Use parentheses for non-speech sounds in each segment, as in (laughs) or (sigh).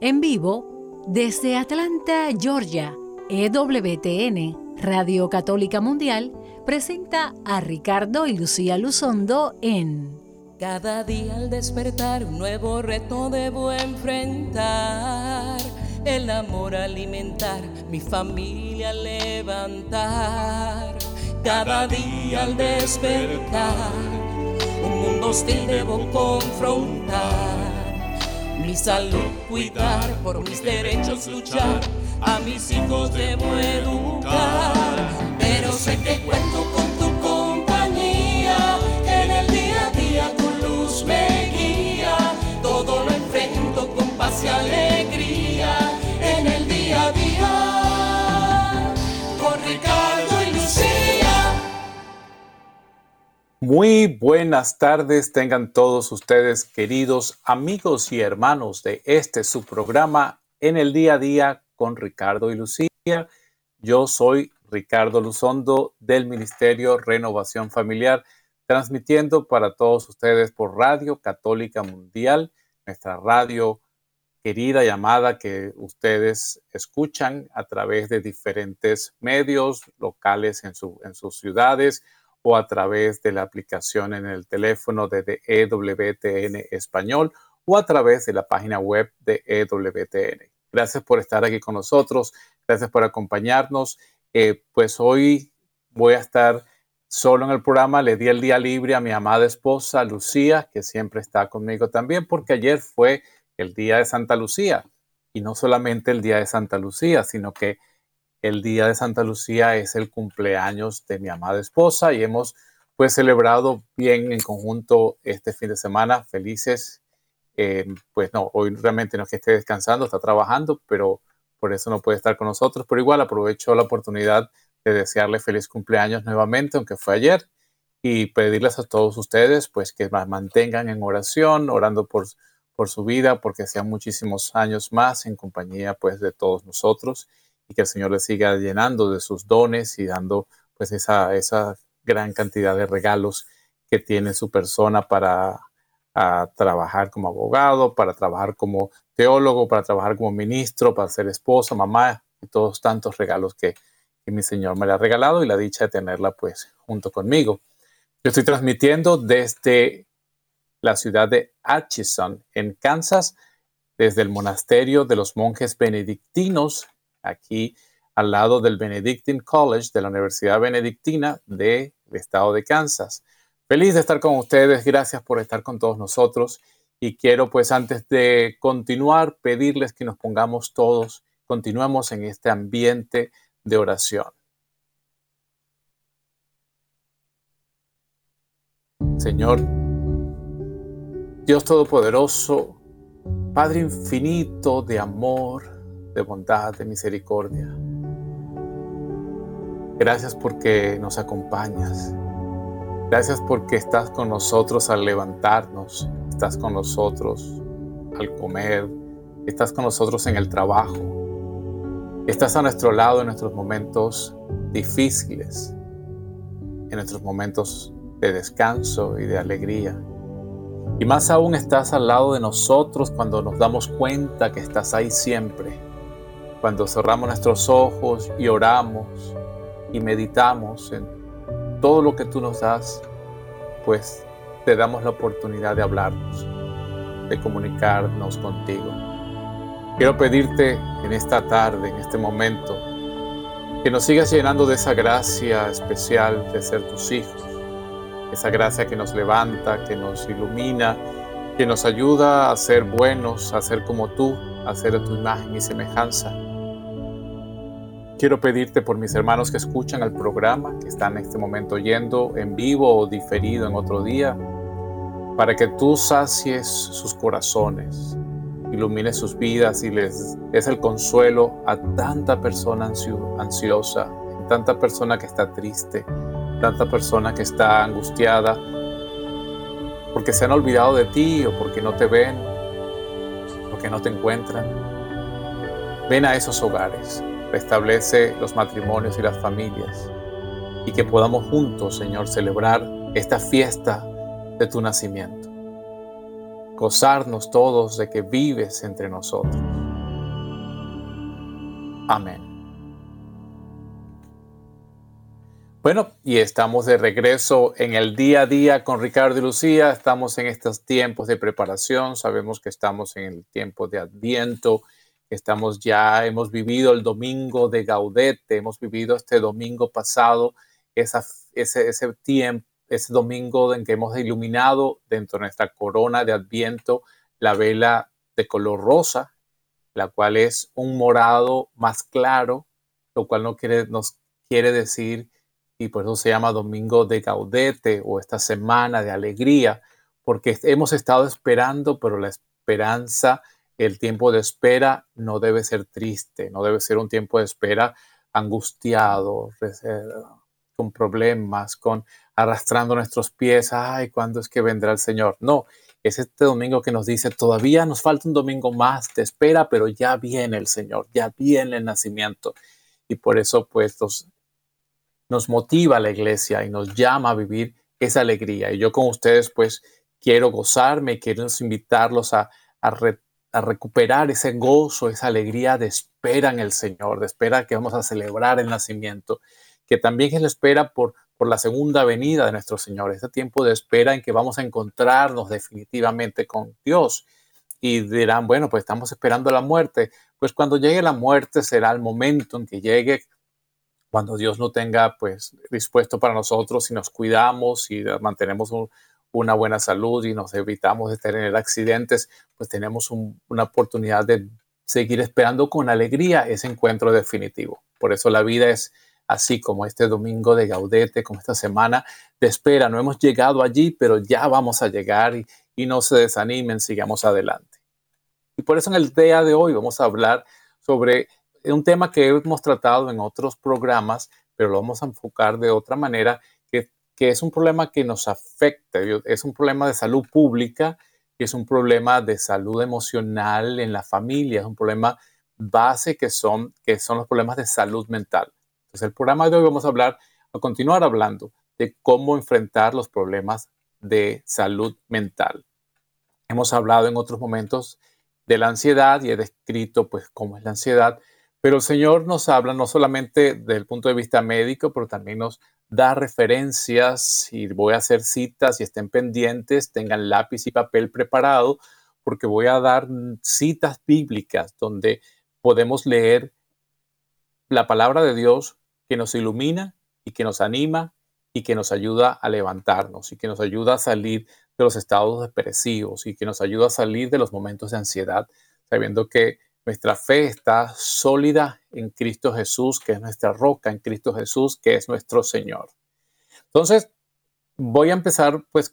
En vivo, desde Atlanta, Georgia, EWTN, Radio Católica Mundial, presenta a Ricardo y Lucía Luzondo en Cada día al despertar un nuevo reto debo enfrentar. El amor alimentar, mi familia levantar. Cada día al despertar, un mundo hostil debo confrontar salud cuidar, por mis derechos luchar, a mis hijos debo educar. Pero sé que cuento Muy buenas tardes tengan todos ustedes, queridos amigos y hermanos de este su programa en el día a día con Ricardo y Lucía. Yo soy Ricardo Luzondo del Ministerio Renovación Familiar, transmitiendo para todos ustedes por Radio Católica Mundial, nuestra radio querida llamada que ustedes escuchan a través de diferentes medios locales en, en sus ciudades o a través de la aplicación en el teléfono de EWTN Español o a través de la página web de EWTN. Gracias por estar aquí con nosotros, gracias por acompañarnos. Eh, pues hoy voy a estar solo en el programa, le di el día libre a mi amada esposa Lucía, que siempre está conmigo también, porque ayer fue el día de Santa Lucía. Y no solamente el día de Santa Lucía, sino que el día de Santa Lucía es el cumpleaños de mi amada esposa y hemos pues celebrado bien en conjunto este fin de semana, felices. Eh, pues no, hoy realmente no es que esté descansando, está trabajando, pero por eso no puede estar con nosotros. Pero igual aprovecho la oportunidad de desearle feliz cumpleaños nuevamente, aunque fue ayer, y pedirles a todos ustedes pues que más mantengan en oración, orando por, por su vida, porque sean muchísimos años más en compañía pues de todos nosotros y que el Señor le siga llenando de sus dones y dando pues esa, esa gran cantidad de regalos que tiene su persona para trabajar como abogado, para trabajar como teólogo, para trabajar como ministro, para ser esposa, mamá y todos tantos regalos que, que mi Señor me le ha regalado y la dicha de tenerla pues junto conmigo. Yo estoy transmitiendo desde la ciudad de Atchison, en Kansas, desde el monasterio de los monjes benedictinos aquí al lado del Benedictine College de la Universidad Benedictina del estado de Kansas. Feliz de estar con ustedes, gracias por estar con todos nosotros y quiero pues antes de continuar pedirles que nos pongamos todos, continuemos en este ambiente de oración. Señor, Dios Todopoderoso, Padre infinito de amor, de bondad, de misericordia. Gracias porque nos acompañas. Gracias porque estás con nosotros al levantarnos, estás con nosotros al comer, estás con nosotros en el trabajo, estás a nuestro lado en nuestros momentos difíciles, en nuestros momentos de descanso y de alegría. Y más aún estás al lado de nosotros cuando nos damos cuenta que estás ahí siempre cuando cerramos nuestros ojos y oramos y meditamos en todo lo que tú nos das, pues te damos la oportunidad de hablarnos, de comunicarnos contigo. Quiero pedirte en esta tarde, en este momento, que nos sigas llenando de esa gracia especial de ser tus hijos, esa gracia que nos levanta, que nos ilumina, que nos ayuda a ser buenos, a ser como tú, a ser de tu imagen y semejanza Quiero pedirte por mis hermanos que escuchan el programa, que están en este momento oyendo en vivo o diferido en otro día, para que tú sacies sus corazones, ilumines sus vidas y les des el consuelo a tanta persona ansiosa, tanta persona que está triste, tanta persona que está angustiada, porque se han olvidado de ti o porque no te ven, porque no te encuentran. Ven a esos hogares restablece los matrimonios y las familias y que podamos juntos, Señor, celebrar esta fiesta de tu nacimiento. Gozarnos todos de que vives entre nosotros. Amén. Bueno, y estamos de regreso en el día a día con Ricardo y Lucía. Estamos en estos tiempos de preparación. Sabemos que estamos en el tiempo de Adviento. Estamos ya, hemos vivido el domingo de Gaudete, hemos vivido este domingo pasado, ese, ese tiempo, ese domingo en que hemos iluminado dentro de nuestra corona de Adviento la vela de color rosa, la cual es un morado más claro, lo cual no nos quiere decir y por eso se llama Domingo de Gaudete o esta semana de alegría, porque hemos estado esperando, pero la esperanza, el tiempo de espera no debe ser triste, no debe ser un tiempo de espera angustiado, con problemas, con arrastrando nuestros pies, ay, ¿cuándo es que vendrá el Señor? No, es este domingo que nos dice, todavía nos falta un domingo más de espera, pero ya viene el Señor, ya viene el nacimiento. Y por eso, pues, nos motiva la iglesia y nos llama a vivir esa alegría. Y yo con ustedes pues quiero gozarme, quiero invitarlos a, a, recuperar ese gozo, esa alegría de espera en el Señor, de espera que vamos a celebrar el nacimiento, que también es la espera por, por la segunda venida de nuestro Señor, ese tiempo de espera en que vamos a encontrarnos definitivamente con Dios. Y dirán, bueno, pues estamos esperando la muerte. Pues cuando llegue la muerte será el momento en que llegue cuando Dios no tenga pues dispuesto para nosotros y nos cuidamos y mantenemos una buena salud y nos evitamos de tener accidentes, pues tenemos una oportunidad de seguir esperando con alegría ese encuentro definitivo. Por eso la vida es así como este domingo de Gaudete, como esta semana de espera. No hemos llegado allí, pero ya vamos a llegar y, no se desanimen, sigamos adelante. Y por eso en el día de hoy vamos a hablar sobre un tema que hemos tratado en otros programas, pero lo vamos a enfocar de otra manera, que, que es un problema que nos afecta, es un problema de salud pública, es un problema de salud emocional en la familia, es un problema base que son, que son los problemas de salud mental. Entonces, el programa de hoy vamos a hablar, a continuar hablando de cómo enfrentar los problemas de salud mental. Hemos hablado en otros momentos de la ansiedad y he descrito pues cómo es la ansiedad, pero el Señor nos habla no solamente desde el punto de vista médico, pero también nos da referencias. Y voy a hacer citas y estén pendientes, tengan lápiz y papel preparado, porque voy a dar citas bíblicas donde podemos leer la palabra de Dios que nos ilumina y que nos anima y que nos ayuda a levantarnos y que nos ayuda a salir de los estados depresivos y que nos ayuda a salir de los momentos de ansiedad, sabiendo que nuestra fe está sólida en Cristo Jesús, que es nuestra roca, en Cristo Jesús, que es nuestro Señor. Entonces, voy a empezar pues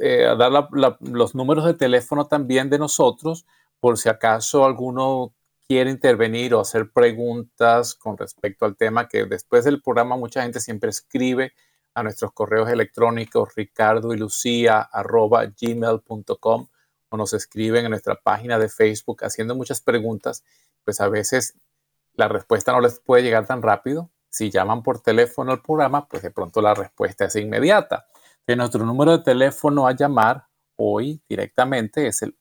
eh, a dar los números de teléfono también de nosotros, por si acaso alguno quiere intervenir o hacer preguntas con respecto al tema, que después del programa mucha gente siempre escribe a nuestros correos electrónicos ricardo y lucía gmail.com nos escriben en nuestra página de Facebook haciendo muchas preguntas, pues a veces la respuesta no les puede llegar tan rápido. Si llaman por teléfono al programa, pues de pronto la respuesta es inmediata. Nuestro número de teléfono a llamar hoy directamente es el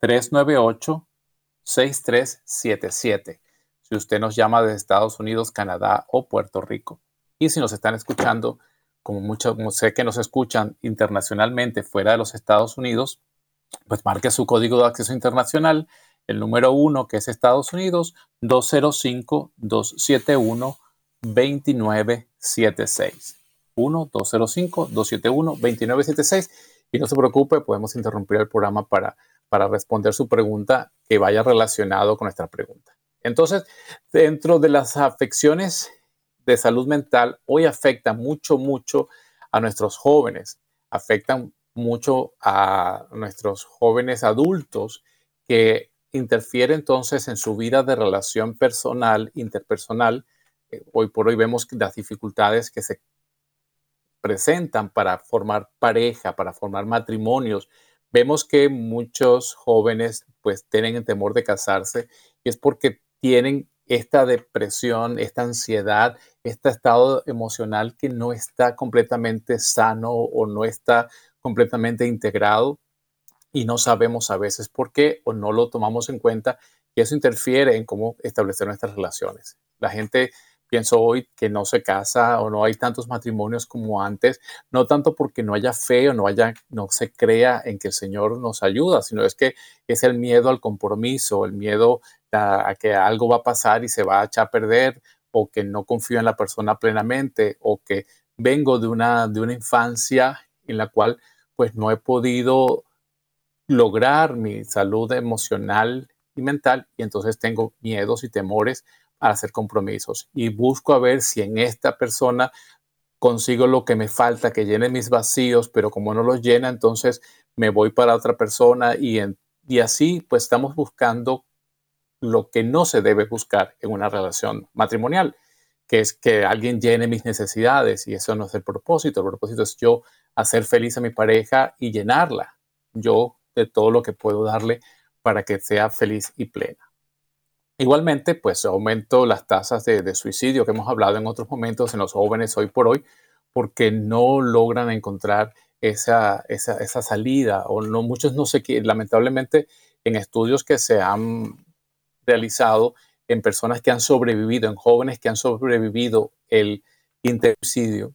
866-398-6377. Si usted nos llama de Estados Unidos, Canadá o Puerto Rico. Y si nos están escuchando como muchos, sé que nos escuchan internacionalmente fuera de los Estados Unidos, pues marque su código de acceso internacional, el número uno que es Estados Unidos, 205-271-2976. 1-205-271-2976. Y no se preocupe, podemos interrumpir el programa para, para responder su pregunta que vaya relacionado con nuestra pregunta. Entonces, dentro de las afecciones de salud mental hoy afecta mucho, mucho a nuestros jóvenes, afectan mucho a nuestros jóvenes adultos que interfiere entonces en su vida de relación personal, interpersonal. Eh, hoy por hoy vemos las dificultades que se presentan para formar pareja, para formar matrimonios. Vemos que muchos jóvenes pues tienen el temor de casarse y es porque tienen esta depresión, esta ansiedad, este estado emocional que no está completamente sano o no está completamente integrado y no sabemos a veces por qué o no lo tomamos en cuenta y eso interfiere en cómo establecer nuestras relaciones. La gente pienso hoy que no se casa o no hay tantos matrimonios como antes, no tanto porque no haya fe o no haya, no se crea en que el Señor nos ayuda, sino es que es el miedo al compromiso, el miedo a, que algo va a pasar y se va a echar a perder o que no confío en la persona plenamente o que vengo de una, de una infancia en la cual pues no he podido lograr mi salud emocional y mental y entonces tengo miedos y temores a hacer compromisos. Y busco a ver si en esta persona consigo lo que me falta, que llene mis vacíos, pero como no los llena, entonces me voy para otra persona y, y así pues estamos buscando lo que no se debe buscar en una relación matrimonial, que es que alguien llene mis necesidades y eso no es el propósito. El propósito es yo hacer feliz a mi pareja y llenarla, yo de todo lo que puedo darle para que sea feliz y plena. Igualmente, pues aumento las tasas de, suicidio que hemos hablado en otros momentos en los jóvenes hoy por hoy, porque no logran encontrar esa, esa, salida o no, muchos no se lamentablemente en estudios que se han realizado en personas que han sobrevivido, en jóvenes que han sobrevivido el intersuicidio,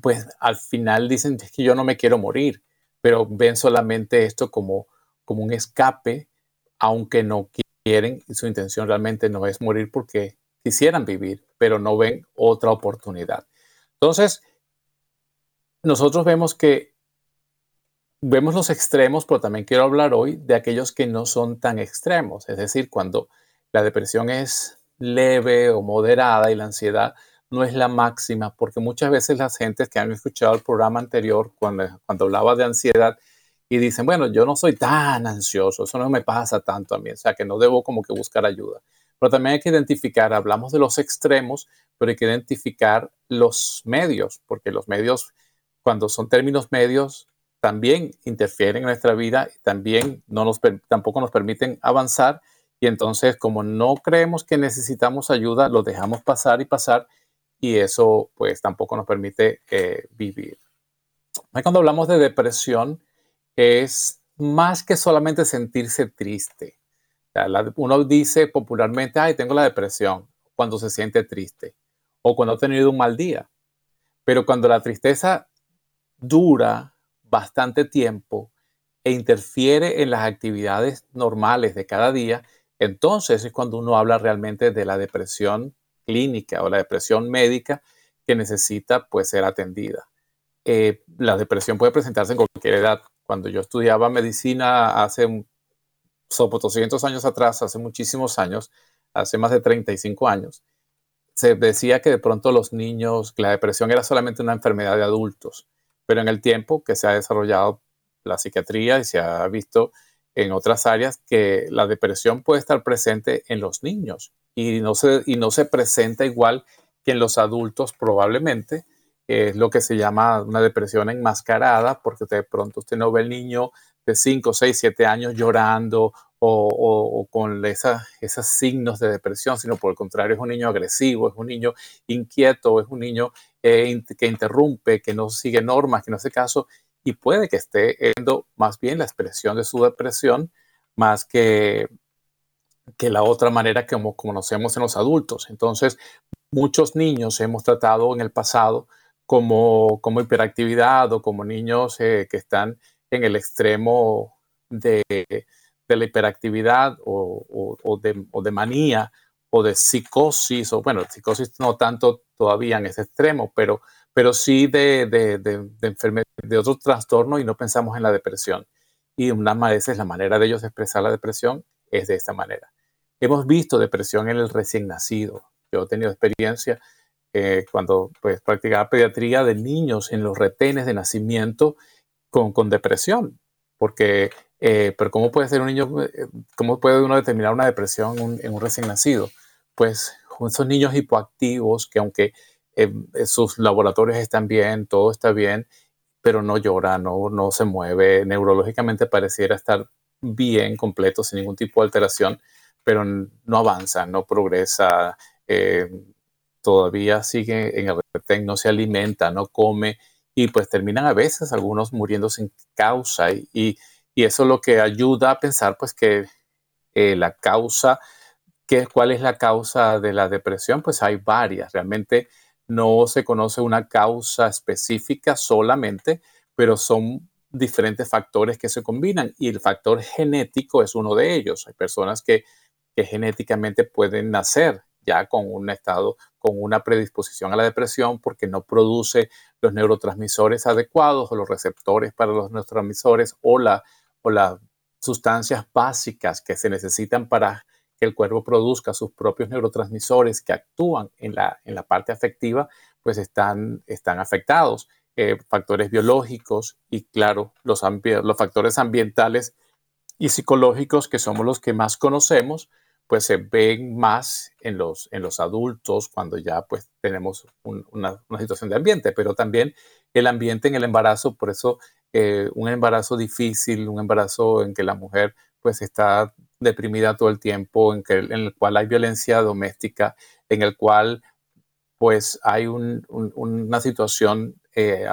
pues al final dicen que yo no me quiero morir, pero ven solamente esto como, como un escape, aunque no quieren, su intención realmente no es morir porque quisieran vivir, pero no ven otra oportunidad. Entonces, nosotros vemos que vemos los extremos, pero también quiero hablar hoy de aquellos que no son tan extremos, es decir, cuando la depresión es leve o moderada y la ansiedad no es la máxima, porque muchas veces las gentes que han escuchado el programa anterior, cuando, cuando hablaba de ansiedad, y dicen, bueno, yo no soy tan ansioso, eso no me pasa tanto a mí, o sea que no debo como que buscar ayuda. Pero también hay que identificar, hablamos de los extremos, pero hay que identificar los medios, porque los medios, cuando son términos medios, también interfieren en nuestra vida también no nos, tampoco nos permiten avanzar. Y entonces, como no creemos que necesitamos ayuda, lo dejamos pasar y pasar y eso pues tampoco nos permite eh, vivir. Cuando hablamos de depresión, es más que solamente sentirse triste. uno dice popularmente, ay, tengo la depresión, cuando se siente triste o cuando ha tenido un mal día. Pero cuando la tristeza dura bastante tiempo e interfiere en las actividades normales de cada día, entonces es cuando uno habla realmente de la depresión clínica o la depresión médica que necesita pues ser atendida. Eh, la depresión puede presentarse en cualquier edad, cuando yo estudiaba medicina hace sobre 200 años atrás, hace muchísimos años, hace más de 35 años, se decía que de pronto los niños, la depresión era solamente una enfermedad de adultos, pero en el tiempo que se ha desarrollado la psiquiatría y se ha visto en otras áreas que la depresión puede estar presente en los niños y no se, y no se presenta igual que en los adultos probablemente, es lo que se llama una depresión enmascarada, porque de pronto usted no ve el niño de 5, 6, 7 años llorando o, con esos signos de depresión, sino por el contrario es un niño agresivo, es un niño inquieto, es un niño eh, que interrumpe, que no sigue normas, que no hace caso, y puede que esté viendo más bien la expresión de su depresión más que, que la otra manera que como conocemos en los adultos. Entonces, muchos niños hemos tratado en el pasado como, como hiperactividad o como niños eh, que están en el extremo de, de la hiperactividad o, o, de, o, de, manía o de psicosis, o bueno, psicosis no tanto todavía en ese extremo, pero, pero sí de, de, de, de, de otro trastorno y no pensamos en la depresión. Y una veces la manera de ellos expresar la depresión es de esta manera. Hemos visto depresión en el recién nacido. Yo he tenido experiencia eh, cuando pues, practicaba pediatría de niños en los retenes de nacimiento con, con depresión. Porque, eh, pero ¿cómo puede ser un niño, eh, cómo puede uno determinar una depresión en un, recién nacido? Pues esos niños hipoactivos que aunque sus laboratorios están bien, todo está bien, pero no llora, no, no se mueve, neurológicamente pareciera estar bien, completo, sin ningún tipo de alteración, pero no avanza, no progresa, todavía sigue en el retén, no se alimenta, no come y pues terminan a veces algunos muriendo sin causa eso es lo que ayuda a pensar pues que eh, la causa. ¿qué, ¿Cuál es la causa de la depresión? Pues hay varias. Realmente no se conoce una causa específica solamente, pero son diferentes factores que se combinan y el factor genético es uno de ellos. Hay personas que, que genéticamente pueden nacer ya con un estado, con una predisposición a la depresión porque no produce los neurotransmisores adecuados o los receptores para los neurotransmisores o, la, o las sustancias básicas que se necesitan para que el cuerpo produzca sus propios neurotransmisores que actúan en la, en la parte afectiva, pues están, están afectados. Eh, factores biológicos y, claro, los, los factores ambientales y psicológicos, que somos los que más conocemos, pues se ven más en los, en los adultos cuando ya pues tenemos una, una, situación de ambiente, pero también el ambiente en el embarazo, por eso eh, un embarazo difícil, un embarazo en que la mujer pues está deprimida todo el tiempo, en, que, en el cual hay violencia doméstica, en el cual pues hay una situación eh,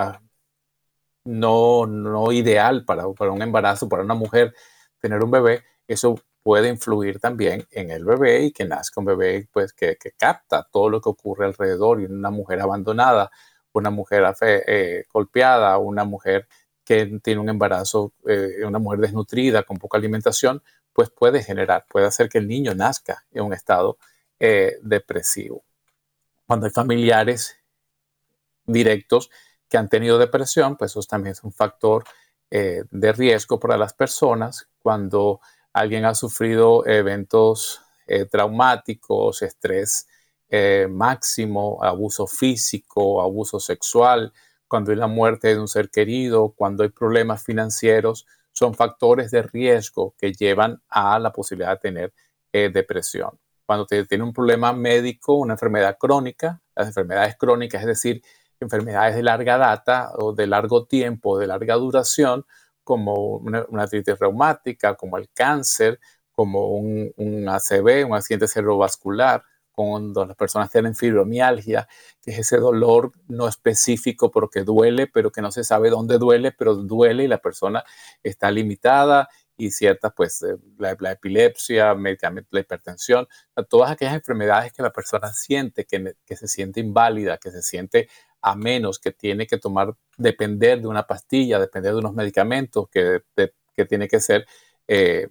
no, no ideal para, para un embarazo, para una mujer tener un bebé, eso puede influir también en el bebé y que nazca un bebé pues que, que capta todo lo que ocurre alrededor y una mujer abandonada, una mujer eh, golpeada, una mujer que tiene un embarazo, eh, una mujer desnutrida con poca alimentación, pues puede generar, puede hacer que el niño nazca en un estado eh, depresivo. Cuando hay familiares directos que han tenido depresión, pues eso también es un factor eh, de riesgo para las personas. Cuando alguien ha sufrido eventos traumáticos, estrés máximo, abuso físico, abuso sexual, cuando hay la muerte de un ser querido, cuando hay problemas financieros, son factores de riesgo que llevan a la posibilidad de tener eh, depresión. Cuando te tiene un problema médico, una enfermedad crónica, las enfermedades crónicas, es decir, enfermedades de larga data o de largo tiempo, de larga duración, como una, artritis reumática, como el cáncer, como un ACV, un accidente cerebrovascular, cuando las personas tienen fibromialgia, que es ese dolor no específico porque duele, pero que no se sabe dónde duele, pero duele y la persona está limitada y ciertas, pues, eh, la, epilepsia, la hipertensión, todas aquellas enfermedades que la persona siente, que, se siente inválida, que se siente a menos, que tiene que tomar, depender de una pastilla, depender de unos medicamentos, que, que tiene que ser eh,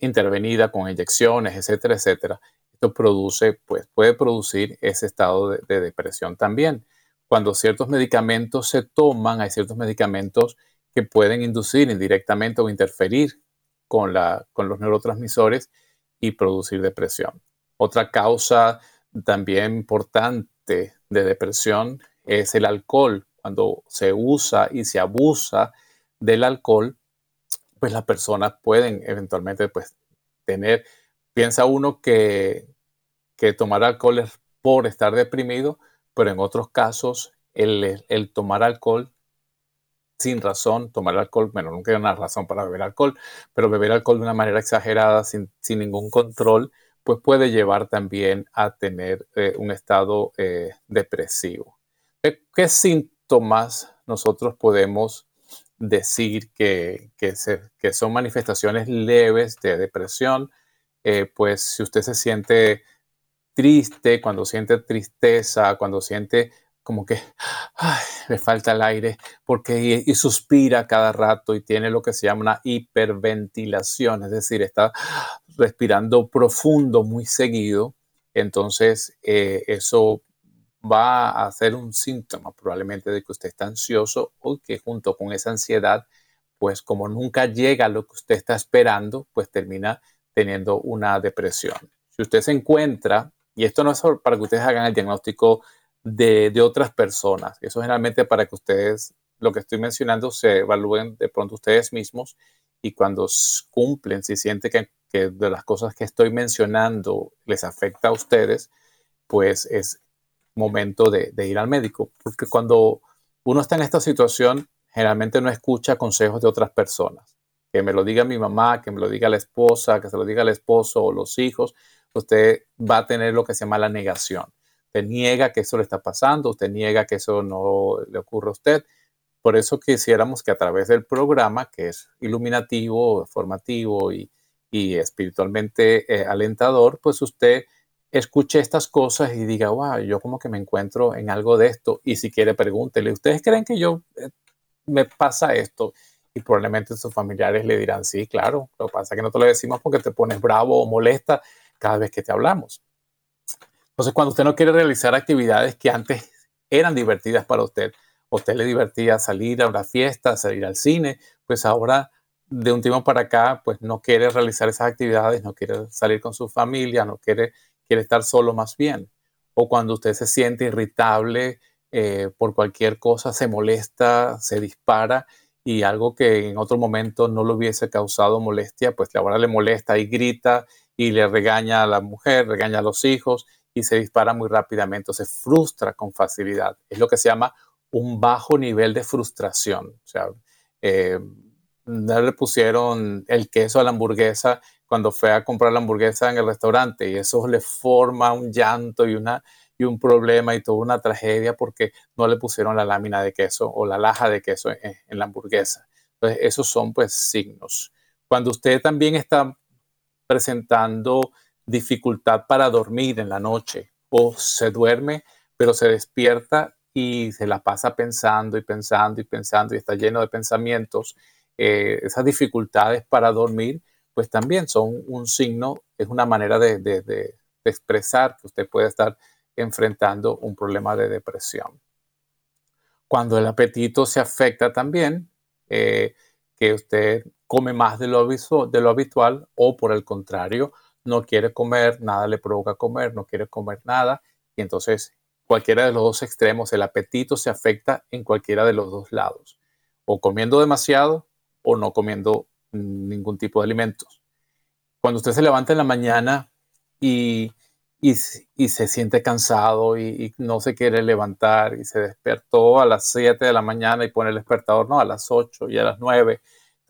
intervenida con inyecciones, etcétera, etcétera produce, pues puede producir ese estado de, depresión también. Cuando ciertos medicamentos se toman, hay ciertos medicamentos que pueden inducir indirectamente o interferir con, la, con los neurotransmisores y producir depresión. Otra causa también importante de depresión es el alcohol. Cuando se usa y se abusa del alcohol, pues las personas pueden eventualmente pues, tener piensa uno que, que tomar alcohol es por estar deprimido, pero en otros casos el, el tomar alcohol sin razón, tomar alcohol, bueno, nunca hay una razón para beber alcohol, pero beber alcohol de una manera exagerada, sin, sin ningún control, pues puede llevar también a tener eh, un estado eh, depresivo. ¿Qué síntomas nosotros podemos decir que, que, son manifestaciones leves de depresión? Eh, pues si usted se siente triste, cuando siente tristeza, cuando siente como que le falta el aire, porque y, suspira cada rato y tiene lo que se llama una hiperventilación, es decir, está respirando profundo muy seguido, entonces eh, eso va a ser un síntoma probablemente de que usted está ansioso o que junto con esa ansiedad, pues como nunca llega a lo que usted está esperando, pues termina teniendo una depresión. Si usted se encuentra, y esto no es para que ustedes hagan el diagnóstico de, otras personas, eso es generalmente para que ustedes, lo que estoy mencionando, se evalúen de pronto ustedes mismos y cuando cumplen, si sienten que, de las cosas que estoy mencionando les afecta a ustedes, pues es momento de ir al médico, porque cuando uno está en esta situación, generalmente no escucha consejos de otras personas que me lo diga mi mamá, que me lo diga la esposa, que se lo diga el esposo o los hijos, usted va a tener lo que se llama la negación. Usted niega que eso le está pasando, usted niega que eso no le ocurre a usted. Por eso quisiéramos que a través del programa, que es iluminativo, formativo y, y espiritualmente eh, alentador, pues usted escuche estas cosas y diga, wow, yo como que me encuentro en algo de esto. Y si quiere, pregúntele, ¿ustedes creen que yo eh, me pasa esto? Y probablemente sus familiares le dirán, sí, claro, lo que pasa es que no te lo decimos porque te pones bravo o molesta cada vez que te hablamos. Entonces, cuando usted no quiere realizar actividades que antes eran divertidas para usted, usted le divertía salir a una fiesta, salir al cine, pues ahora de un tiempo para acá, pues no quiere realizar esas actividades, no quiere salir con su familia, no quiere, quiere estar solo más bien. O cuando usted se siente irritable eh, por cualquier cosa, se molesta, se dispara y algo que en otro momento no le hubiese causado molestia, pues ahora le molesta y grita y le regaña a la mujer, regaña a los hijos y se dispara muy rápidamente, se frustra con facilidad. Es lo que se llama un bajo nivel de frustración. O sea, eh, le pusieron el queso a la hamburguesa cuando fue a comprar la hamburguesa en el restaurante y eso le forma un llanto y, una, y un problema y toda una tragedia porque no le pusieron la lámina de queso o la laja de queso en, la hamburguesa. Entonces, esos son pues signos. Cuando usted también está presentando dificultad para dormir en la noche o se duerme, pero se despierta y se la pasa pensando y pensando y pensando y está lleno de pensamientos, eh, esas dificultades para dormir, pues también son un signo, es una manera de, expresar que usted puede estar enfrentando un problema de depresión. Cuando el apetito se afecta también, eh, que usted come más de lo, de lo habitual o por el contrario, no quiere comer, nada le provoca comer, no quiere comer nada y entonces cualquiera de los dos extremos, el apetito se afecta en cualquiera de los dos lados, o comiendo demasiado o no comiendo ningún tipo de alimentos. Cuando usted se levanta en la mañana y, y, se siente cansado y, no se quiere levantar y se despertó a las 7 de la mañana y pone el despertador, no, a las 8 y a las 9,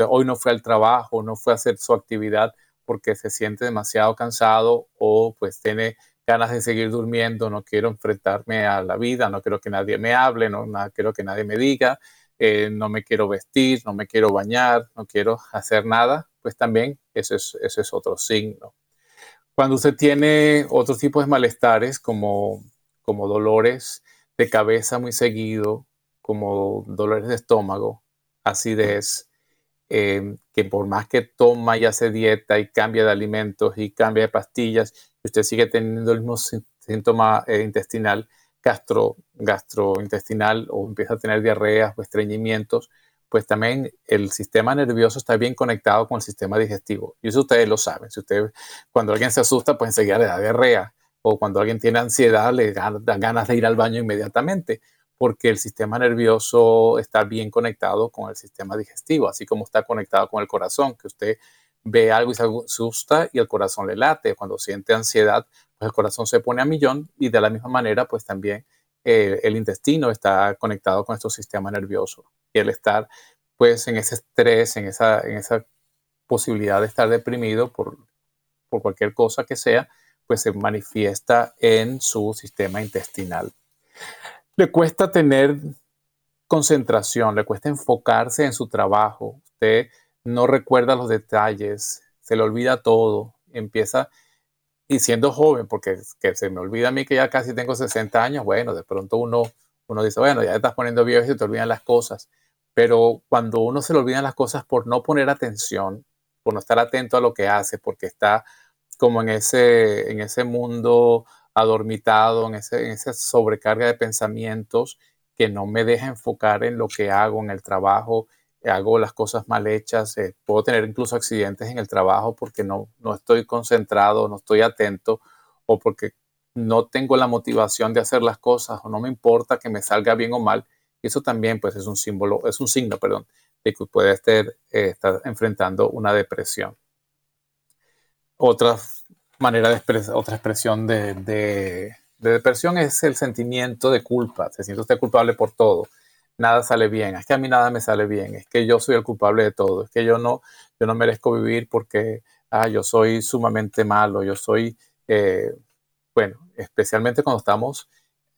hoy no fue al trabajo, no fue a hacer su actividad porque se siente demasiado cansado o pues tiene ganas de seguir durmiendo, no quiero enfrentarme a la vida, no quiero que nadie me hable, no, quiero que nadie me diga, eh, no me quiero vestir, no me quiero bañar, no quiero hacer nada, pues también ese es, ese es otro signo. Cuando usted tiene otros tipos de malestares como, como dolores de cabeza muy seguido, como dolores de estómago, acidez, Em, que por más que toma y hace dieta y cambia de alimentos y cambia de pastillas, usted sigue teniendo el mismo síntoma eh, intestinal, gastro, gastrointestinal o empieza a tener diarreas o estreñimientos, pues también el sistema nervioso está bien conectado con el sistema digestivo. Y eso ustedes lo saben. Si usted, cuando alguien se asusta, pues enseguida le da diarrea. O cuando alguien tiene ansiedad, le dan ganas de ir al baño inmediatamente porque el sistema nervioso está bien conectado con el sistema digestivo, así como está conectado con el corazón, que usted ve algo y se asusta y el corazón le late. Cuando siente ansiedad, pues el corazón se pone a millón y de la misma manera, pues también el intestino está conectado con nuestro sistema nervioso. Y el estar, pues, en ese estrés, en esa, en esa posibilidad de estar deprimido por, por cualquier cosa que sea, pues se manifiesta en su sistema intestinal le cuesta tener concentración, le cuesta enfocarse en su trabajo, usted no recuerda los detalles, se le olvida todo, empieza y siendo joven, porque que se me olvida a mí que ya casi tengo 60 años, bueno, de pronto uno, uno dice, bueno, ya te estás poniendo viejo y se te olvidan las cosas, pero cuando uno se le olvidan las cosas por no poner atención, por no estar atento a lo que hace, porque está como en ese, en ese mundo adormitado, en, esa sobrecarga de pensamientos que no me deja enfocar en lo que hago en el trabajo, hago las cosas mal hechas, eh, puedo tener incluso accidentes en el trabajo porque no, no estoy concentrado, no estoy atento o porque no tengo la motivación de hacer las cosas o no me importa que me salga bien o mal. Eso también pues es un símbolo, es un signo, perdón, de que puede estar, eh, enfrentando una depresión. Otras manera de otra expresión de, de, depresión es el sentimiento de culpa. Se siente usted culpable por todo. Nada sale bien. Es que a mí nada me sale bien. Es que yo soy el culpable de todo. Es que yo no, yo no merezco vivir porque ah, yo soy sumamente malo. Yo soy, eh, bueno, especialmente cuando estamos,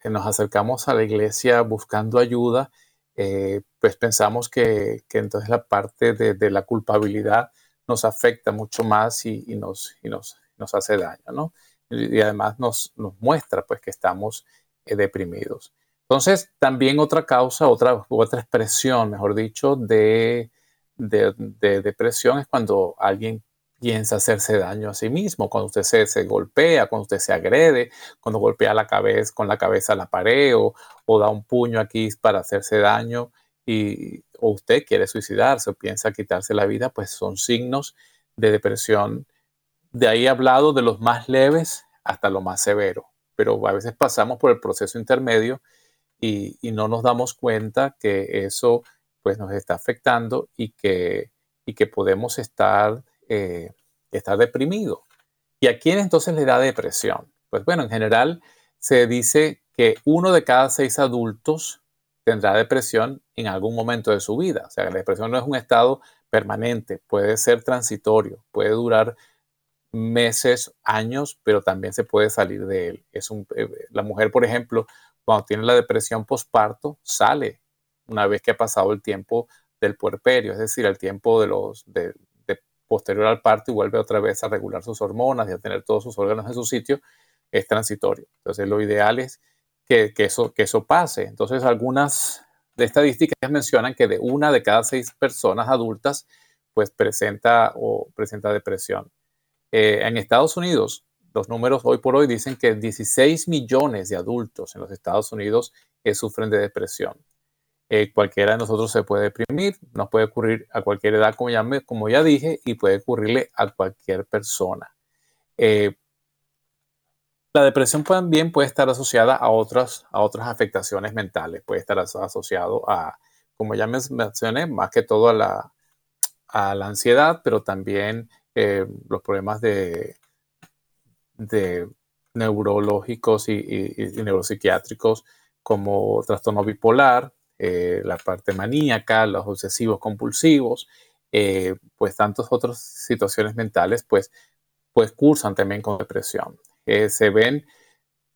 eh, nos acercamos a la iglesia buscando ayuda, eh, pues pensamos que, que, entonces la parte de, la culpabilidad nos afecta mucho más y, nos, nos, nos, hace daño, ¿no? Y, además nos, nos, muestra pues que estamos deprimidos. Entonces, también otra causa, otra, otra expresión, mejor dicho, de, de, de depresión es cuando alguien piensa hacerse daño a sí mismo, cuando usted se, se, golpea, cuando usted se agrede, cuando golpea la cabeza con la cabeza a la pared o, o da un puño aquí para hacerse daño y o usted quiere suicidarse o piensa quitarse la vida, pues son signos de depresión. De ahí he hablado de los más leves hasta lo más severo, pero a veces pasamos por el proceso intermedio y, no nos damos cuenta que eso pues nos está afectando y que, y que podemos estar eh, estar deprimido. ¿Y a quién entonces le da depresión? Pues bueno, en general se dice que uno de cada seis adultos tendrá depresión en algún momento de su vida. O sea, la depresión no es un estado permanente, puede ser transitorio, puede durar meses, años, pero también se puede salir de él. Es un, eh, la mujer, por ejemplo, cuando tiene la depresión postparto, sale una vez que ha pasado el tiempo del puerperio, es decir, el tiempo de los, de, posterior al parto y vuelve otra vez a regular sus hormonas y a tener todos sus órganos en su sitio, es transitorio. Entonces, lo ideal es que, eso, que eso pase. Entonces, algunas estadísticas mencionan que de una de cada seis personas adultas, pues presenta o presenta depresión. Eh, en Estados Unidos, los números hoy por hoy dicen que 16 millones de adultos en los Estados Unidos sufren de depresión. Eh, cualquiera de nosotros se puede deprimir, nos puede ocurrir a cualquier edad, como ya, como ya dije, y puede ocurrirle a cualquier persona. Eh, la depresión también puede estar asociada a otras, a otras afectaciones mentales, puede estar asociado a, como ya mencioné, más que todo a la, a la ansiedad, pero también eh, los problemas de, neurológicos y, neuropsiquiátricos como trastorno bipolar, eh, la parte maníaca, los obsesivos compulsivos, eh, pues tantas otras situaciones mentales, pues, pues cursan también con depresión. Eh, se ven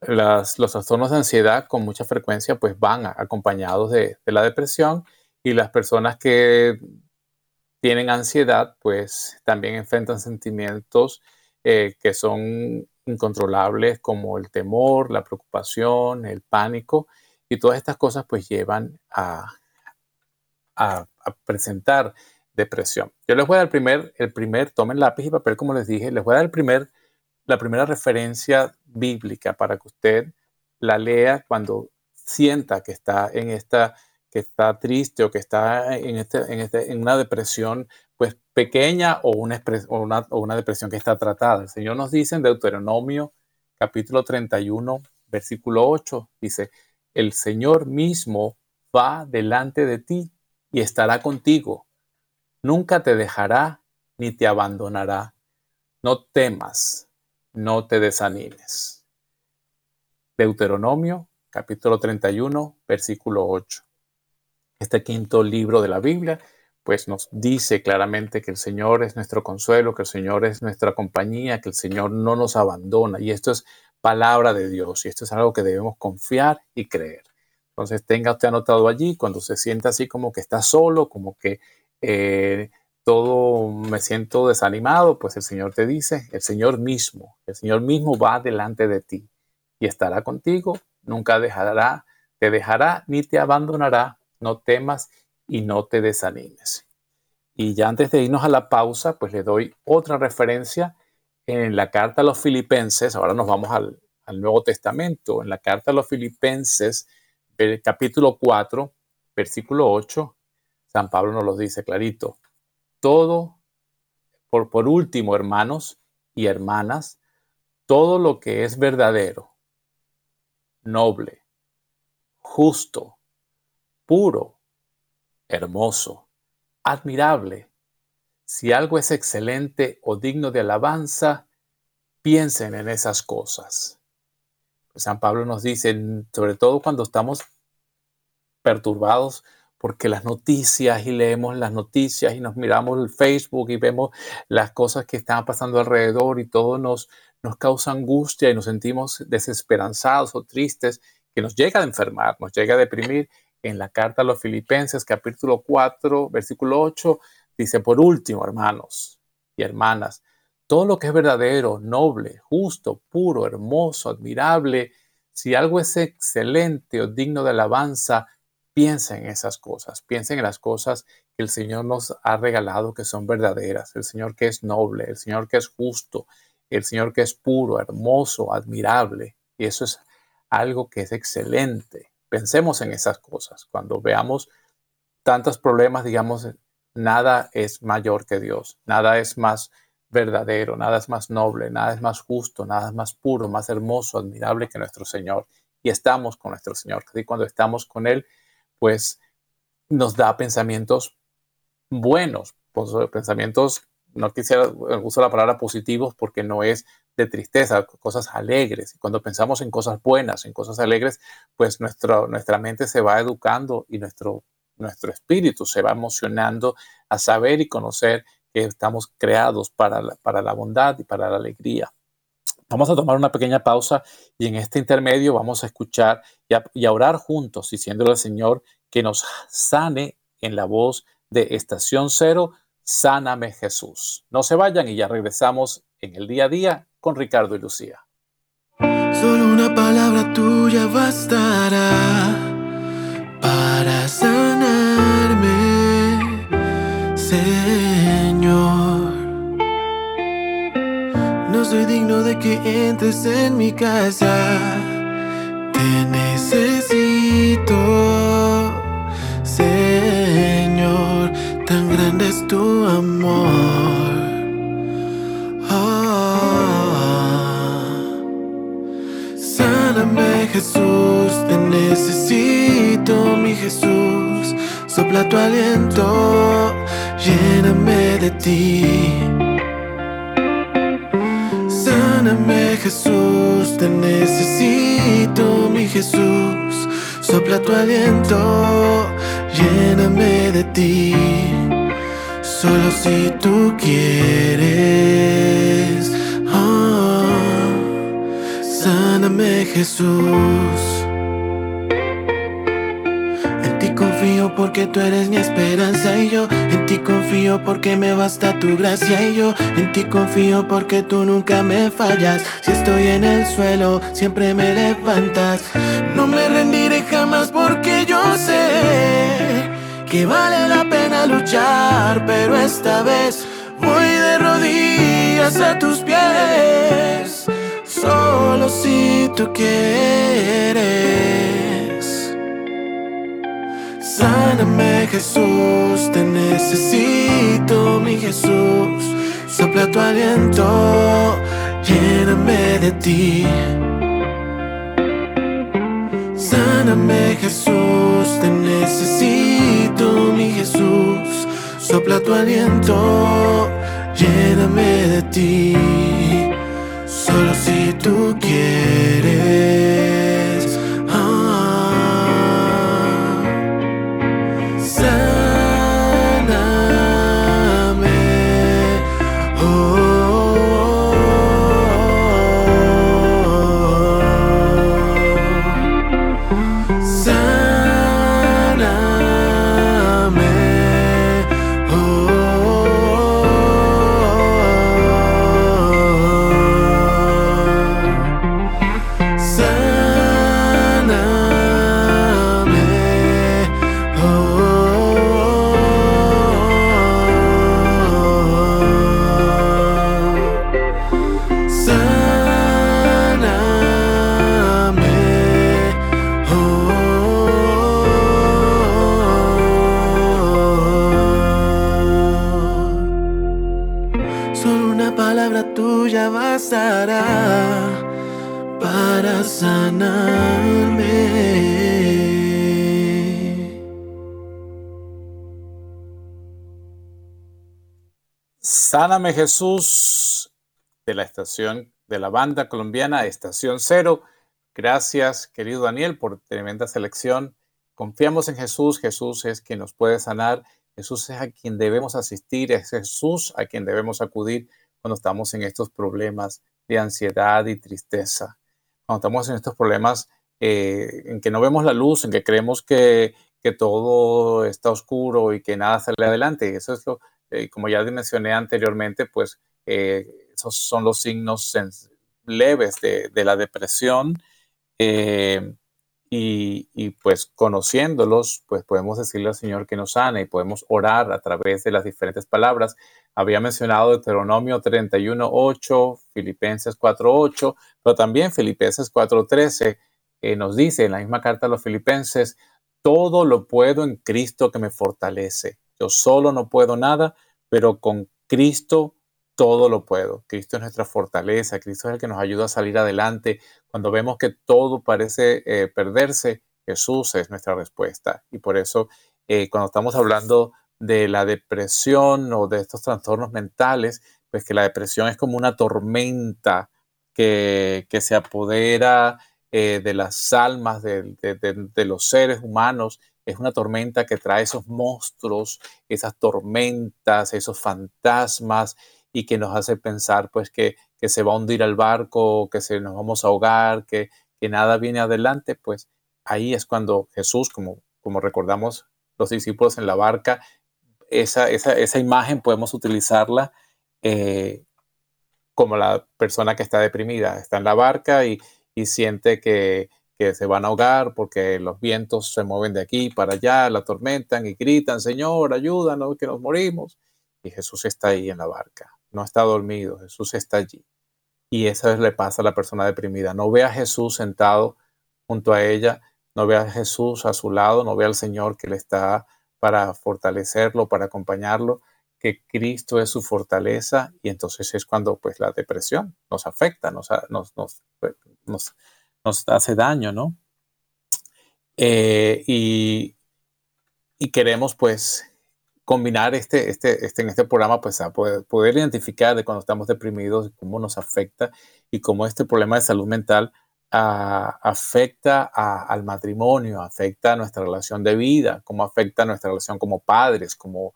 las, los trastornos de ansiedad con mucha frecuencia, pues van acompañados de la depresión y las personas que tienen ansiedad, pues también enfrentan sentimientos que son incontrolables como el temor, la preocupación, el pánico y todas estas cosas pues llevan a, a, presentar depresión. Yo les voy a dar el primer, el primer, tomen lápiz y papel como les dije, les voy a dar el primer, la primera referencia bíblica para que usted la lea cuando sienta que está en esta, que está triste o que está en, este, en, este, en una depresión pues pequeña o una, depresión que está tratada. El Señor nos dice en Deuteronomio capítulo 31, versículo 8, dice, el Señor mismo va delante de ti y estará contigo. Nunca te dejará ni te abandonará. No temas, no te desanimes. Deuteronomio capítulo 31, versículo 8. Este quinto libro de la Biblia pues nos dice claramente que el Señor es nuestro consuelo, que el Señor es nuestra compañía, que el Señor no nos abandona. Y esto es palabra de Dios y esto es algo que debemos confiar y creer. Entonces tenga usted anotado allí cuando se sienta así como que está solo, como que eh, todo me siento desanimado, pues el Señor te dice, el Señor mismo, el Señor mismo va delante de ti y estará contigo, nunca dejará, te dejará ni te abandonará, no temas y no te desanimes. Y ya antes de irnos a la pausa, pues le doy otra referencia en la carta a los filipenses, ahora nos vamos al, Nuevo Testamento, en la carta a los filipenses, el capítulo 4, versículo 8, San Pablo nos lo dice clarito. Todo, por, por último, hermanos y hermanas, todo lo que es verdadero, noble, justo, puro, hermoso, admirable, si algo es excelente o digno de alabanza, piensen en esas cosas. San Pablo nos dice, sobre todo cuando estamos perturbados porque las noticias y leemos las noticias y nos miramos el Facebook y vemos las cosas que están pasando alrededor y todo nos, nos causa angustia y nos sentimos desesperanzados o tristes, que nos llega a enfermar, nos llega a deprimir. En la carta a los Filipenses, capítulo 4, versículo 8, Dice, por último, hermanos, y hermanas, todo lo que es verdadero, noble, justo, puro, hermoso, admirable, si algo es excelente o digno de alabanza, piensa en esas cosas, piensa en las cosas que el Señor nos ha regalado que son verdaderas, el Señor que es noble, el Señor que es justo, el Señor que es puro, hermoso, admirable. Y eso es algo que es excelente. Pensemos en esas cosas. Cuando veamos tantos problemas, digamos, nada es mayor que Dios, nada es más verdadero, nada es más noble, nada es más justo, nada es más puro, más hermoso, admirable que nuestro Señor. Y estamos con nuestro Señor. Y cuando estamos con Él, pues nos da pensamientos buenos, pues, pensamientos, no quisiera usar la palabra positivos porque no es de tristeza, cosas alegres. Cuando pensamos en cosas buenas, en cosas alegres, pues nuestra, nuestra mente se va educando y nuestro, nuestro espíritu se va emocionando a saber y conocer que estamos creados para la, para la bondad y para la alegría. Vamos a tomar una pequeña pausa y en este intermedio vamos a escuchar y a, y a orar juntos, diciéndole al Señor que nos sane en la voz de Estación Cero, Sáname Jesús. No se vayan y ya regresamos en el día a día con Ricardo y Lucía. Solo una palabra tuya bastará para sanarme, Señor. No soy digno de que entres en mi casa, te necesito, Tan grande es tu amor. Jesús, te necesito, mi Jesús. Sopla tu aliento, lléname de ti. Sáname, Jesús, te necesito, mi Jesús. Sopla tu aliento, lléname de ti. Solo si tú quieres. Sáname Jesús. En ti confío porque tú eres mi esperanza y yo en ti confío porque me basta tu gracia y yo en ti confío porque tú nunca me fallas. Si estoy en el suelo, siempre me levantas. No me rendiré jamás sé que vale la pena luchar, pero esta vez voy de rodillas a tus pies solo si tú quieres. Sáname Jesús, te necesito mi Jesús. Sopla tu aliento, lléname de ti. Sáname Jesús, te necesito mi Jesús. Sopla tu aliento, lléname de ti solo si tú quieres. Sáname Jesús de la estación de la banda colombiana Estación Cero. Gracias, querido Daniel, por tremenda selección. Confiamos en Jesús. Jesús es quien nos puede sanar. Jesús es a quien debemos asistir. Es Jesús a quien debemos acudir cuando estamos en estos problemas de ansiedad y tristeza. Cuando estamos en estos problemas eh, en que no vemos la luz, en que creemos que, que todo está oscuro y que nada sale adelante. Eso es lo, eh, como ya mencioné anteriormente, pues esos son los signos leves de, la depresión. Y, pues conociéndolos, pues podemos decirle al Señor que nos sane y podemos orar a través de las diferentes palabras. Había mencionado Deuteronomio 31.8, Filipenses 4.8, pero también Filipenses 4.13 eh, nos dice en la misma carta a los Filipenses, todo lo puedo en Cristo que me fortalece. Yo solo no puedo nada, pero con Cristo todo lo puedo. Cristo es nuestra fortaleza, Cristo es el que nos ayuda a salir adelante. Cuando vemos que todo parece eh, perderse, Jesús es nuestra respuesta. Y por eso, eh, cuando estamos hablando de la depresión o de estos trastornos mentales, pues que la depresión es como una tormenta que, se apodera eh, de las almas de, de los seres humanos es una tormenta que trae esos monstruos, esas tormentas, esos fantasmas, y que nos hace pensar pues que, se va a hundir el barco, que se nos vamos a ahogar, que, que nada viene adelante, pues ahí es cuando Jesús, como, como recordamos los discípulos en la barca, esa, esa, imagen podemos utilizarla eh, como la persona que está deprimida, está en la barca y, siente que, que, se van a ahogar porque los vientos se mueven de aquí para allá, la tormentan y gritan, Señor, ayúdanos, que nos morimos. Y Jesús está ahí en la barca no está dormido, Jesús está allí. Y eso le pasa a la persona deprimida. No ve a Jesús sentado junto a ella, no ve a Jesús a su lado, no ve al Señor que le está para fortalecerlo, para acompañarlo, que Cristo es su fortaleza y entonces es cuando pues la depresión nos afecta, nos, pues, nos, nos, hace daño, ¿no? Eh, y, queremos pues combinar este, este, este, en este programa, pues a poder, identificar de cuando estamos deprimidos, cómo nos afecta y cómo este problema de salud mental ah, afecta al matrimonio, afecta a nuestra relación de vida, cómo afecta a nuestra relación como padres, como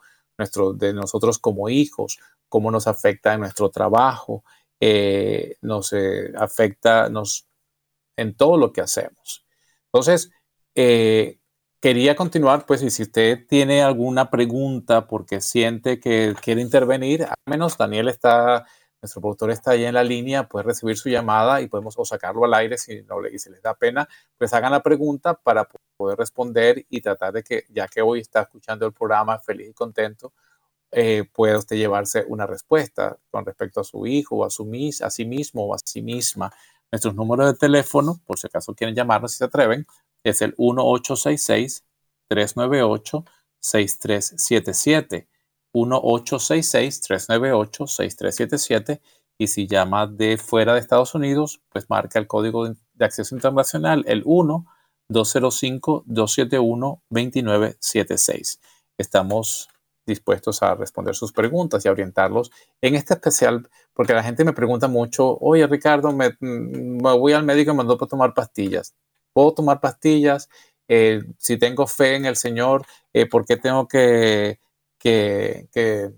de nosotros como hijos, cómo nos afecta en nuestro trabajo, eh, nos eh, afecta nos, en todo lo que hacemos. Entonces, eh, quería continuar, pues, y si usted tiene alguna pregunta porque siente que quiere intervenir, al menos Daniel está, nuestro productor está ahí en la línea, puede recibir su llamada y podemos o sacarlo al aire si no le, si les da pena, pues hagan la pregunta para poder responder y tratar de que, ya que hoy está escuchando el programa feliz y contento, eh, pueda usted llevarse una respuesta con respecto a su hijo o a, su mis, a sí mismo o a sí misma. Nuestros números de teléfono, por si acaso quieren llamarnos si se atreven, es el 1866-398-6377. 1866-398-6377. Y si llama de fuera de Estados Unidos, pues marca el código de acceso internacional, el 1-205-271-2976. Estamos dispuestos a responder sus preguntas y a orientarlos en este especial, porque la gente me pregunta mucho, oye Ricardo, me, me voy al médico y me mandó para tomar pastillas puedo tomar pastillas, eh, si tengo fe en el Señor, eh, ¿por qué tengo que, que,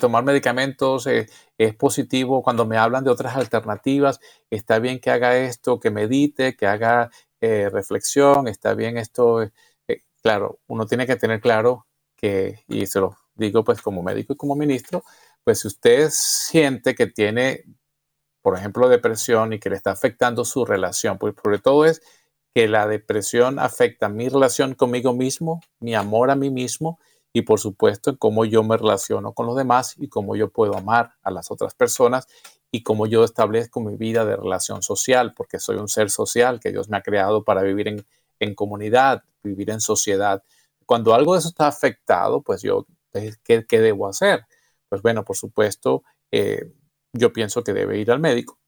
tomar medicamentos? Eh, es positivo cuando me hablan de otras alternativas, está bien que haga esto, que medite, que haga reflexión, está bien esto. claro, uno tiene que tener claro y se lo digo pues como médico y como ministro, pues si usted siente que tiene, por ejemplo, depresión y que le está afectando su relación, pues sobre todo es que la depresión afecta mi relación conmigo mismo, mi amor a mí mismo y por supuesto cómo yo me relaciono con los demás y cómo yo puedo amar a las otras personas y cómo yo establezco mi vida de relación social, porque soy un ser social que Dios me ha creado para vivir en, comunidad, vivir en sociedad. Cuando algo de eso está afectado, pues yo, ¿qué, debo hacer? Pues bueno, por supuesto, eh, yo pienso que debe ir al médico,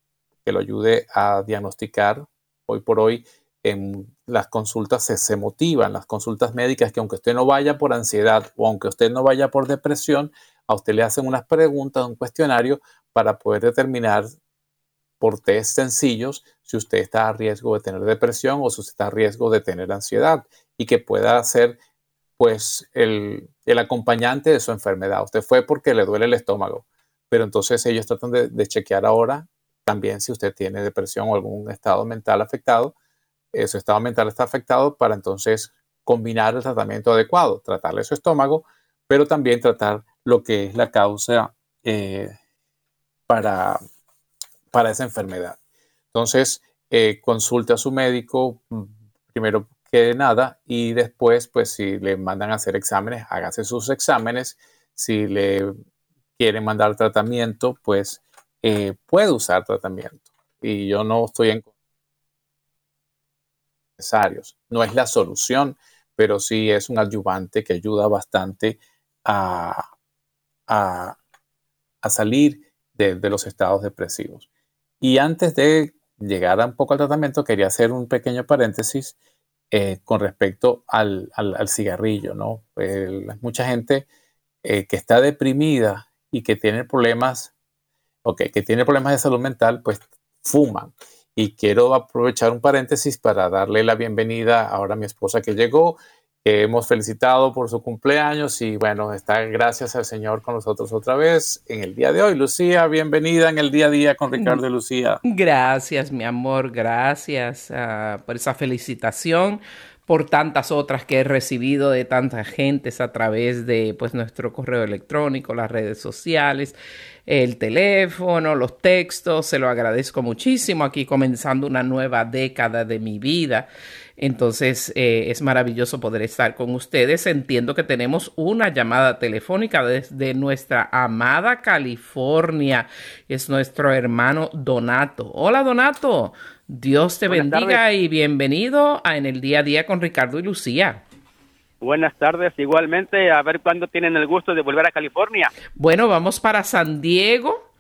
que lo ayude a diagnosticar hoy por hoy en las consultas se, motivan, las consultas médicas, que aunque usted no vaya por ansiedad o aunque usted no vaya por depresión, a usted le hacen unas preguntas, un cuestionario para poder determinar por test sencillos si usted está a riesgo de tener depresión o si usted está a riesgo de tener ansiedad y que pueda ser pues el, acompañante de su enfermedad. Usted fue porque le duele el estómago, pero entonces ellos tratan de chequear ahora también si usted tiene depresión o algún estado mental afectado eh, su estado mental está afectado para entonces combinar el tratamiento adecuado, tratarle su estómago, pero también tratar lo que es la causa eh, para, para esa enfermedad. Entonces, eh, consulte a su médico mm, primero que nada y después, pues si le mandan a hacer exámenes, hágase sus exámenes. Si le quieren mandar tratamiento, pues eh, puede usar tratamiento. Y yo no estoy en necesarios. No es la solución, pero sí es un ayudante que ayuda bastante a, a, salir de, los estados depresivos. Y antes de llegar un poco al tratamiento, quería hacer un pequeño paréntesis eh, con respecto al, cigarrillo, ¿no? mucha gente eh, que está deprimida y que tiene problemas, ok, que tiene problemas de salud mental, pues fuman. Y quiero aprovechar un paréntesis para darle la bienvenida ahora a mi esposa que llegó, hemos felicitado por su cumpleaños y bueno, está gracias al Señor con nosotros otra vez en el día de hoy. Lucía, bienvenida en el día a día con Ricardo y Lucía. Gracias, mi amor, gracias ah, por esa felicitación por tantas otras que he recibido de tantas gentes a través de pues nuestro correo electrónico, las redes sociales, el teléfono, los textos, se lo agradezco muchísimo aquí comenzando una nueva década de mi vida. Entonces eh, es maravilloso poder estar con ustedes. Entiendo que tenemos una llamada telefónica desde nuestra amada California. Es nuestro hermano Donato. Hola Donato. Dios te bendiga y bienvenido a En el Día a Día con Ricardo y Lucía. Buenas tardes, igualmente, a ver cuándo tienen el gusto de volver a California. Bueno, vamos para San Diego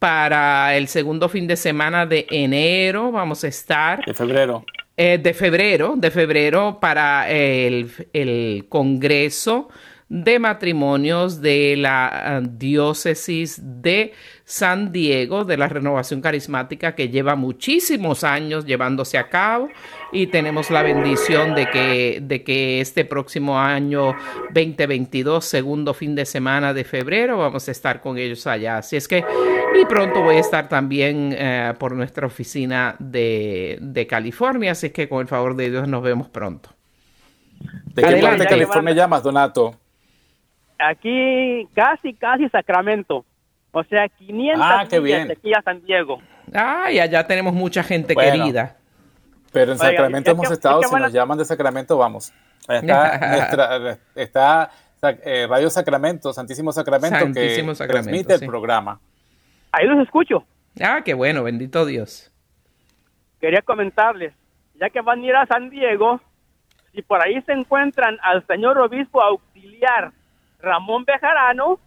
para el segundo fin de semana de enero, vamos a estar. De febrero. Eh, de febrero, de febrero para el, el Congreso de matrimonios de la eh, diócesis de San Diego, de la renovación carismática que lleva muchísimos años llevándose a cabo y tenemos la bendición de que, de que este próximo año 2022, segundo fin de semana de febrero, vamos a estar con ellos allá. Así es que, y pronto voy a estar también eh, por nuestra oficina de, de California, así es que con el favor de Dios nos vemos pronto. ¿De qué parte de California llamas, Donato? Aquí casi, casi Sacramento. O sea, 500 ah, qué bien. de aquí a San Diego. Ah, y allá tenemos mucha gente querida. Pero en Sacramento hemos estado, si nos llaman de Sacramento, vamos. Está, (laughs) está eh, Radio Sacramento, Santísimo Sacramento, que transmite el programa. Ahí los escucho. Ah, qué bueno, bendito Dios. Quería comentarles, ya que van a ir a San Diego, si por ahí se encuentran al señor obispo auxiliar Ramón Bejarano,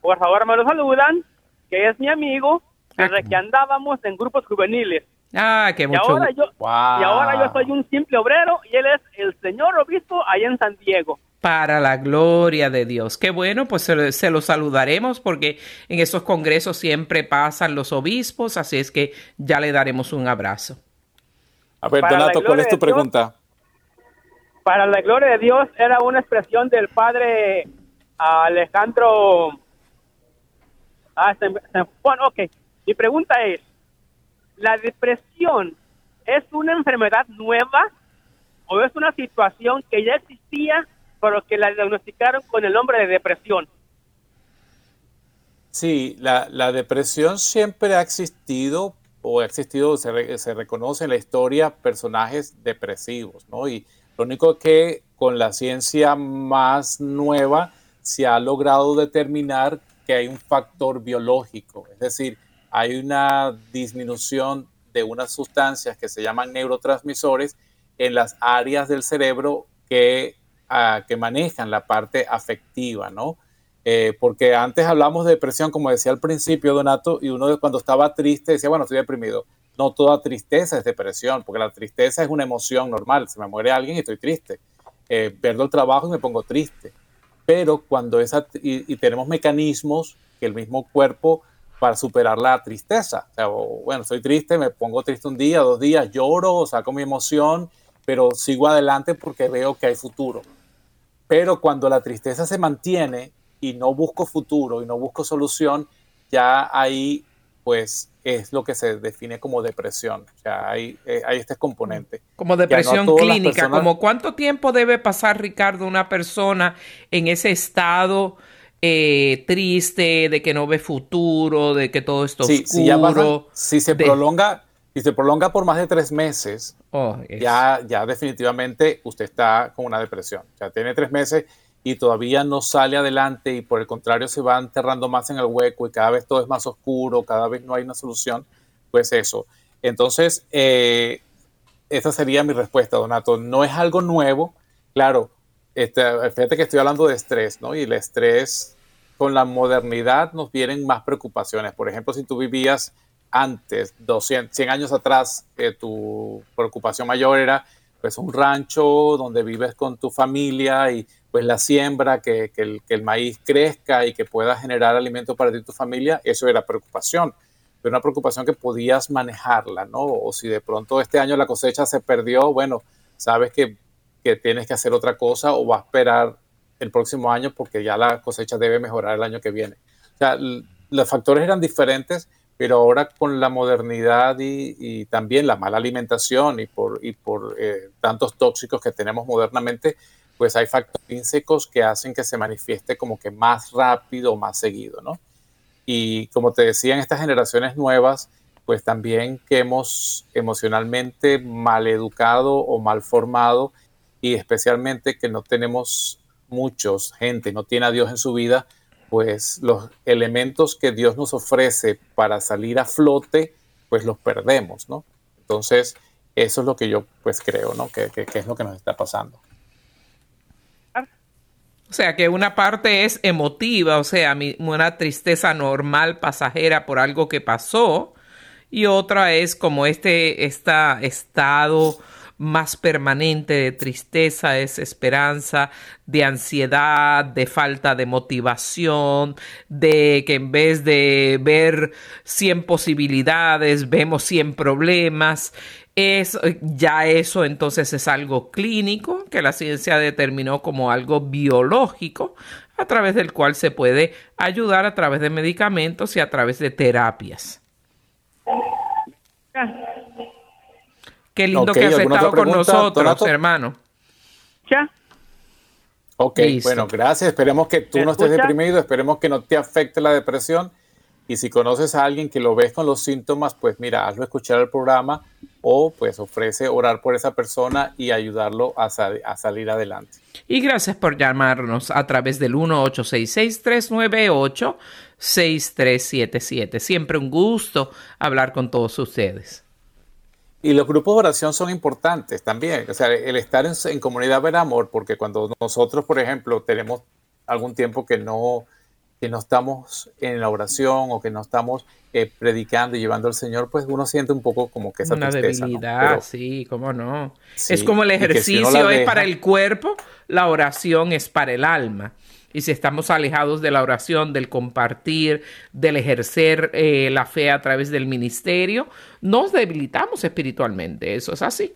por favor me lo saludan, que es mi amigo, desde que andábamos en grupos juveniles. Ah, qué mucho. Y ahora, yo, y ahora yo soy un simple obrero y él es el señor obispo allá en San Diego. Para la gloria de Dios. Qué bueno, pues se, lo saludaremos porque en esos congresos siempre pasan los obispos, así es que ya le daremos un abrazo. A ver, Donato, ¿cuál es tu pregunta? para la gloria de Dios era una expresión del padre Alejandro. Ah, bueno, ok. Mi pregunta es: ¿la depresión es una enfermedad nueva o es una situación que ya existía, pero que la diagnosticaron con el nombre de depresión? Sí, la, la depresión siempre ha existido o ha existido, se, se reconoce en la historia personajes depresivos, ¿no? Y lo único que con la ciencia más nueva se ha logrado determinar que hay un factor biológico, es decir, hay una disminución de unas sustancias que se llaman neurotransmisores en las áreas del cerebro que, ah, que manejan la parte afectiva, ¿no? Eh, porque antes hablamos de depresión, como decía al principio Donato, y uno cuando estaba triste decía, bueno, estoy deprimido. No toda tristeza es depresión, porque la tristeza es una emoción normal. Se me muere alguien y estoy triste. Eh, el trabajo y me pongo triste pero cuando esa, y, tenemos mecanismos que el mismo cuerpo para superar la tristeza. O sea, bueno, estoy triste, me pongo triste un día, dos días, lloro, saco mi emoción, pero sigo adelante porque veo que hay futuro. Pero cuando la tristeza se mantiene y no busco futuro y no busco solución, ya ahí pues es lo que se define como depresión. O sea, hay, eh, hay este componente. Como depresión clínica, como cuánto tiempo debe pasar, Ricardo, una persona en ese estado eh, triste, de que no ve futuro, de que todo esto sí, oscuro. Si, se prolonga, si se prolonga por más de tres meses, oh, ya, ya definitivamente usted está con una depresión. O sea, tiene tres meses y todavía no sale adelante y por el contrario se va enterrando más en el hueco y cada vez todo es más oscuro, cada vez no hay una solución, pues eso. Entonces, eh, esa sería mi respuesta, Donato. No es algo nuevo, claro. Este, fíjate que estoy hablando de estrés, ¿no? Y el estrés con la modernidad nos vienen más preocupaciones. Por ejemplo, si tú vivías antes, 200, 100 años atrás, eh, tu preocupación mayor era pues un rancho donde vives con tu familia y pues la siembra, que, el, que el maíz crezca y que pueda generar alimento para ti y tu familia, eso era preocupación pero una preocupación que podías manejarla, ¿no? O si de pronto este año la cosecha se perdió, bueno, sabes que, que tienes que hacer otra cosa o va a esperar el próximo año porque ya la cosecha debe mejorar el año que viene. O sea, los factores eran diferentes, pero ahora con la modernidad y, también la mala alimentación y por, eh, tantos tóxicos que tenemos modernamente, pues hay factores intrínsecos que hacen que se manifieste como que más rápido más seguido, ¿no? Y como te decía, en estas generaciones nuevas, pues también que hemos emocionalmente mal educado o mal formado y especialmente que no tenemos muchos, gente, no tiene a Dios en su vida, pues los elementos que Dios nos ofrece para salir a flote, pues los perdemos, ¿no? Entonces, eso es lo que yo pues creo, ¿no? Que, que es lo que nos está pasando. O sea, que una parte es emotiva, o sea, una tristeza normal, pasajera por algo que pasó, y otra es como este, estado más permanente de tristeza, desesperanza, de ansiedad, de falta de motivación, de que en vez de ver 100 posibilidades, vemos 100 problemas es, ya eso entonces es algo clínico que la ciencia determinó como algo biológico a través del cual se puede ayudar a través de medicamentos y a través de terapias. Qué lindo que has estado con nosotros, hermano. Ya. Ok, bueno, gracias. Esperemos que tú no estés deprimido, esperemos que no te afecte la depresión y si conoces a alguien que lo ves con los síntomas, pues mira, hazlo escuchar el programa o pues ofrece orar por esa persona y ayudarlo a, a salir adelante. Y gracias por llamarnos a través del 1-866-398-6377. Siempre un gusto hablar con todos ustedes. Y los grupos de oración son importantes también. O sea, el estar en, en comunidad ver amor, porque cuando nosotros, por ejemplo, tenemos algún tiempo que no que no estamos en la oración o que no estamos eh, predicando y llevando al Señor, pues uno siente un poco como que esa Una debilidad, sí, cómo no. es como el ejercicio es para el cuerpo, la oración es para el alma. Y si estamos alejados de la oración, del compartir, del ejercer eh, la fe a través del ministerio, nos debilitamos espiritualmente. Eso es así.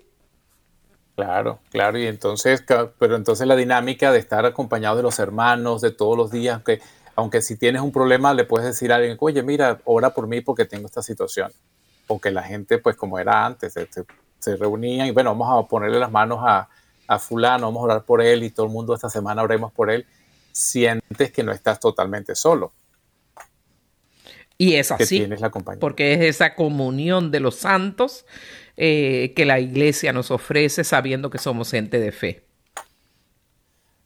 Claro, claro. Y entonces, pero entonces la dinámica de estar acompañado de los hermanos de todos los días, que aunque si tienes un problema le puedes decir a alguien, oye, mira, ora por mí porque tengo esta situación. O que la gente, pues como era antes, se, reunían y bueno, vamos a ponerle las manos a, a, fulano, vamos a orar por él y todo el mundo esta semana oremos por él. Sientes que no estás totalmente solo. Y es así, porque es esa comunión de los santos eh, que la iglesia nos ofrece sabiendo que somos gente de fe.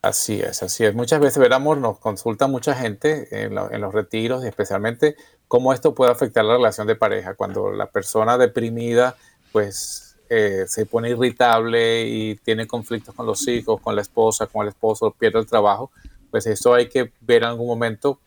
Así es, así es. Muchas veces, veramos, nos consulta mucha gente en, los retiros, y especialmente cómo esto puede afectar la relación de pareja. Cuando la persona deprimida, pues, eh, se pone irritable y tiene conflictos con los hijos, con la esposa, con el esposo, pierde el trabajo, pues eso hay que ver en algún momento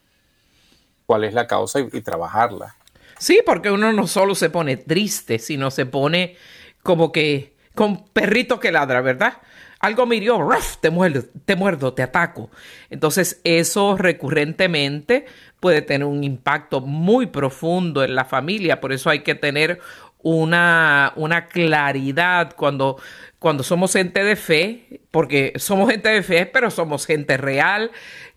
cuál es la causa y, trabajarla. Sí, porque uno no solo se pone triste, sino se pone como que con perrito que ladra, ¿verdad? algo me hirió, te muerdo, te muerdo, te ataco. Entonces eso recurrentemente puede tener un impacto muy profundo en la familia, por eso hay que tener una, una claridad cuando, cuando somos gente de fe, porque somos gente de fe, pero somos gente real,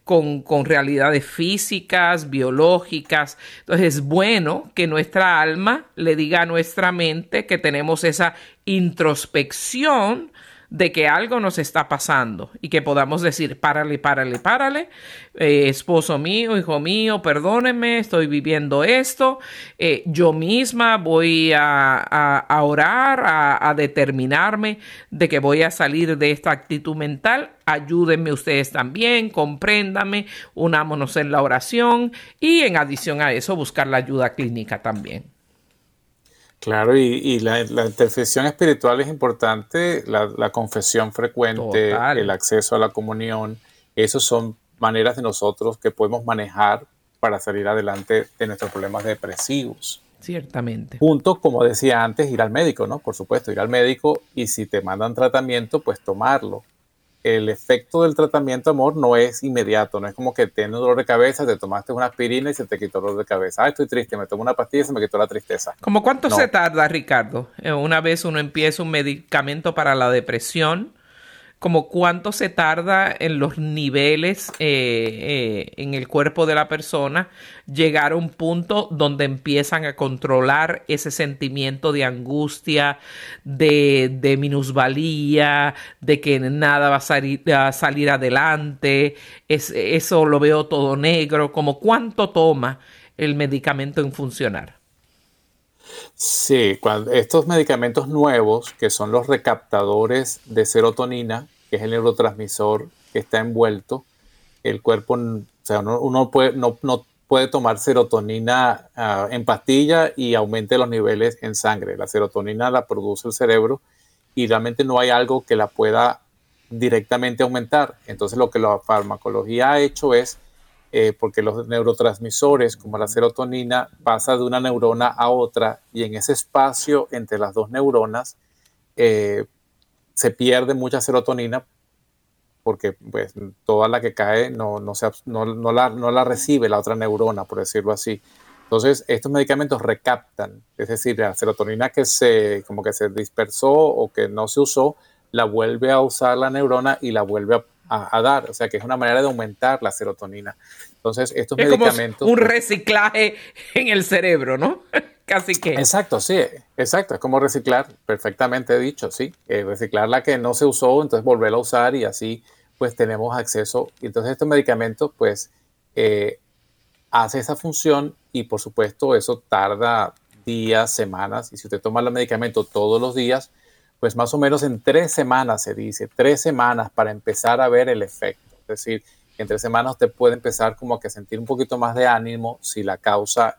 con, con, realidades físicas, biológicas. Entonces es bueno que nuestra alma le diga a nuestra mente que tenemos esa introspección de que algo nos está pasando y que podamos decir, párale, párale, párale, eh, esposo mío, hijo mío, perdónenme, estoy viviendo esto, eh, yo misma voy a, orar, a, a determinarme de que voy a salir de esta actitud mental ayúdenme ustedes también, compréndame, unámonos en la oración y en adición a eso buscar la ayuda clínica también. Claro, y, la, intercesión espiritual es importante, la, confesión frecuente, el acceso a la comunión, esos son maneras de nosotros que podemos manejar para salir adelante de nuestros problemas depresivos. Ciertamente. Junto, como decía antes, ir al médico, ¿no? Por supuesto, ir al médico y si te mandan tratamiento, pues tomarlo el efecto del tratamiento, amor, no es inmediato, no es como que tienes dolor de cabeza, te tomaste una aspirina y se te quitó el dolor de cabeza. Ah, estoy triste, me tomo una pastilla y se me quitó la tristeza. ¿Cómo cuánto se tarda, Ricardo? Eh, una vez uno empieza un medicamento para la depresión, como cuánto se tarda en los niveles eh, eh, en el cuerpo de la persona llegar a un punto donde empiezan a controlar ese sentimiento de angustia, de, minusvalía, de que nada va a salir, adelante, es, eso lo veo todo negro, como cuánto toma el medicamento en funcionar. Sí, estos medicamentos nuevos, que son los recaptadores de serotonina, que es el neurotransmisor que está envuelto, el cuerpo, o sea, uno, no, puede tomar serotonina ah, en pastilla y aumente los niveles en sangre. La serotonina la produce el cerebro y realmente no hay algo que la pueda directamente aumentar. Entonces lo que la farmacología ha hecho es, eh, porque los neurotransmisores como la serotonina pasa de una neurona a otra y en ese espacio entre las dos neuronas eh, se pierde mucha serotonina porque pues, toda la que cae no, no, se, no, no, la, no la recibe la otra neurona, por decirlo así. Entonces, estos medicamentos recaptan, es decir, la serotonina que se, como que se dispersó o que no se usó, la vuelve a usar la neurona y la vuelve a, dar. O sea, que es una manera de aumentar la serotonina. Entonces, estos medicamentos... Como un reciclaje en el cerebro, ¿no? (laughs) Casi que. Exacto, sí, exacto. Es como reciclar, perfectamente dicho, sí. Eh, reciclar la que no se usó, entonces volverla a usar y así pues tenemos acceso. Y entonces estos medicamentos pues eh, hace esa función y por supuesto eso tarda días, semanas. Y si usted toma el medicamento todos los días, pues más o menos en tres semanas se dice, tres semanas para empezar a ver el efecto. Es decir, en tres semanas usted puede empezar como que a sentir un poquito más de ánimo si la causa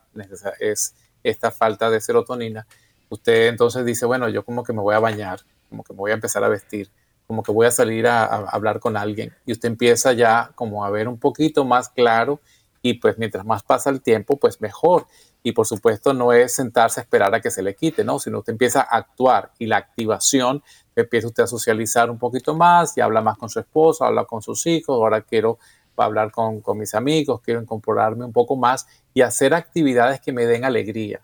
es esta falta de serotonina, usted entonces dice, bueno, yo como que me voy a bañar, como que me voy a empezar a vestir, como que voy a salir a, hablar con alguien y usted empieza ya como a ver un poquito más claro y pues mientras más pasa el tiempo, pues mejor. Y por supuesto no es sentarse a esperar a que se le quite, ¿no? Sino usted empieza a actuar y la activación, empieza usted a socializar un poquito más y habla más con su esposo, habla con sus hijos, ahora quiero hablar con, con mis amigos, quiero incorporarme un poco más y hacer actividades que me den alegría,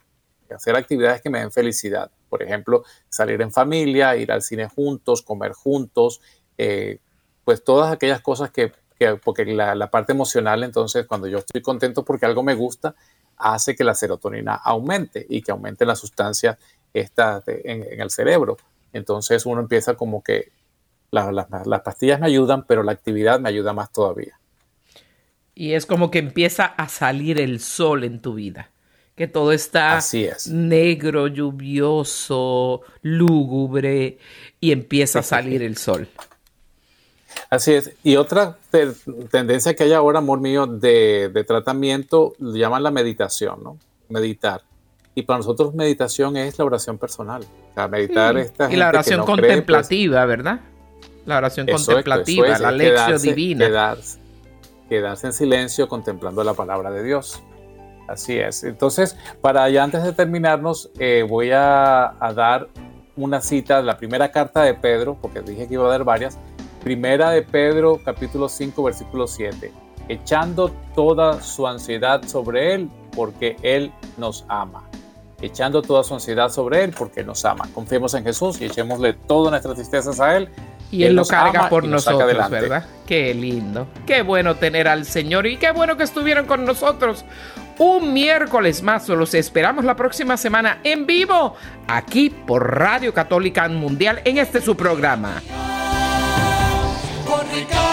hacer actividades que me den felicidad. Por ejemplo, salir en familia, ir al cine juntos, comer juntos, eh, pues todas aquellas cosas que, porque la, parte emocional, entonces, cuando yo estoy contento porque algo me gusta, hace que la serotonina aumente y que aumente la sustancia esta en, el cerebro. Entonces uno empieza como que las pastillas me ayudan, pero la actividad me ayuda más todavía. Y es como que empieza a salir el sol en tu vida. Que todo está negro, lluvioso, lúgubre y empieza a salir el sol. Así es. Y otra tendencia que hay ahora, amor mío, de, tratamiento, lo llaman la meditación, ¿no? Meditar. Y para nosotros meditación es la oración personal. O sea, meditar esta Y la oración pues contemplativa, ¿verdad? La oración contemplativa, la lección divina quedarse en silencio contemplando la palabra de Dios. Así es. Entonces, para ya antes de terminarnos, eh, voy a, dar una cita de la primera carta de Pedro, porque dije que iba a dar varias. Primera de Pedro, capítulo 5, versículo 7. Echando toda su ansiedad sobre Él, porque Él nos ama. Echando toda su ansiedad sobre Él, porque nos ama. Confiemos en Jesús y echémosle todas nuestras tristezas a Él y Él, lo carga por nosotros, ¿verdad? Qué lindo. Qué bueno tener al Señor y qué bueno que estuvieron con nosotros un miércoles más. Los esperamos la próxima semana en vivo aquí por Radio Católica Mundial en este su programa. we go.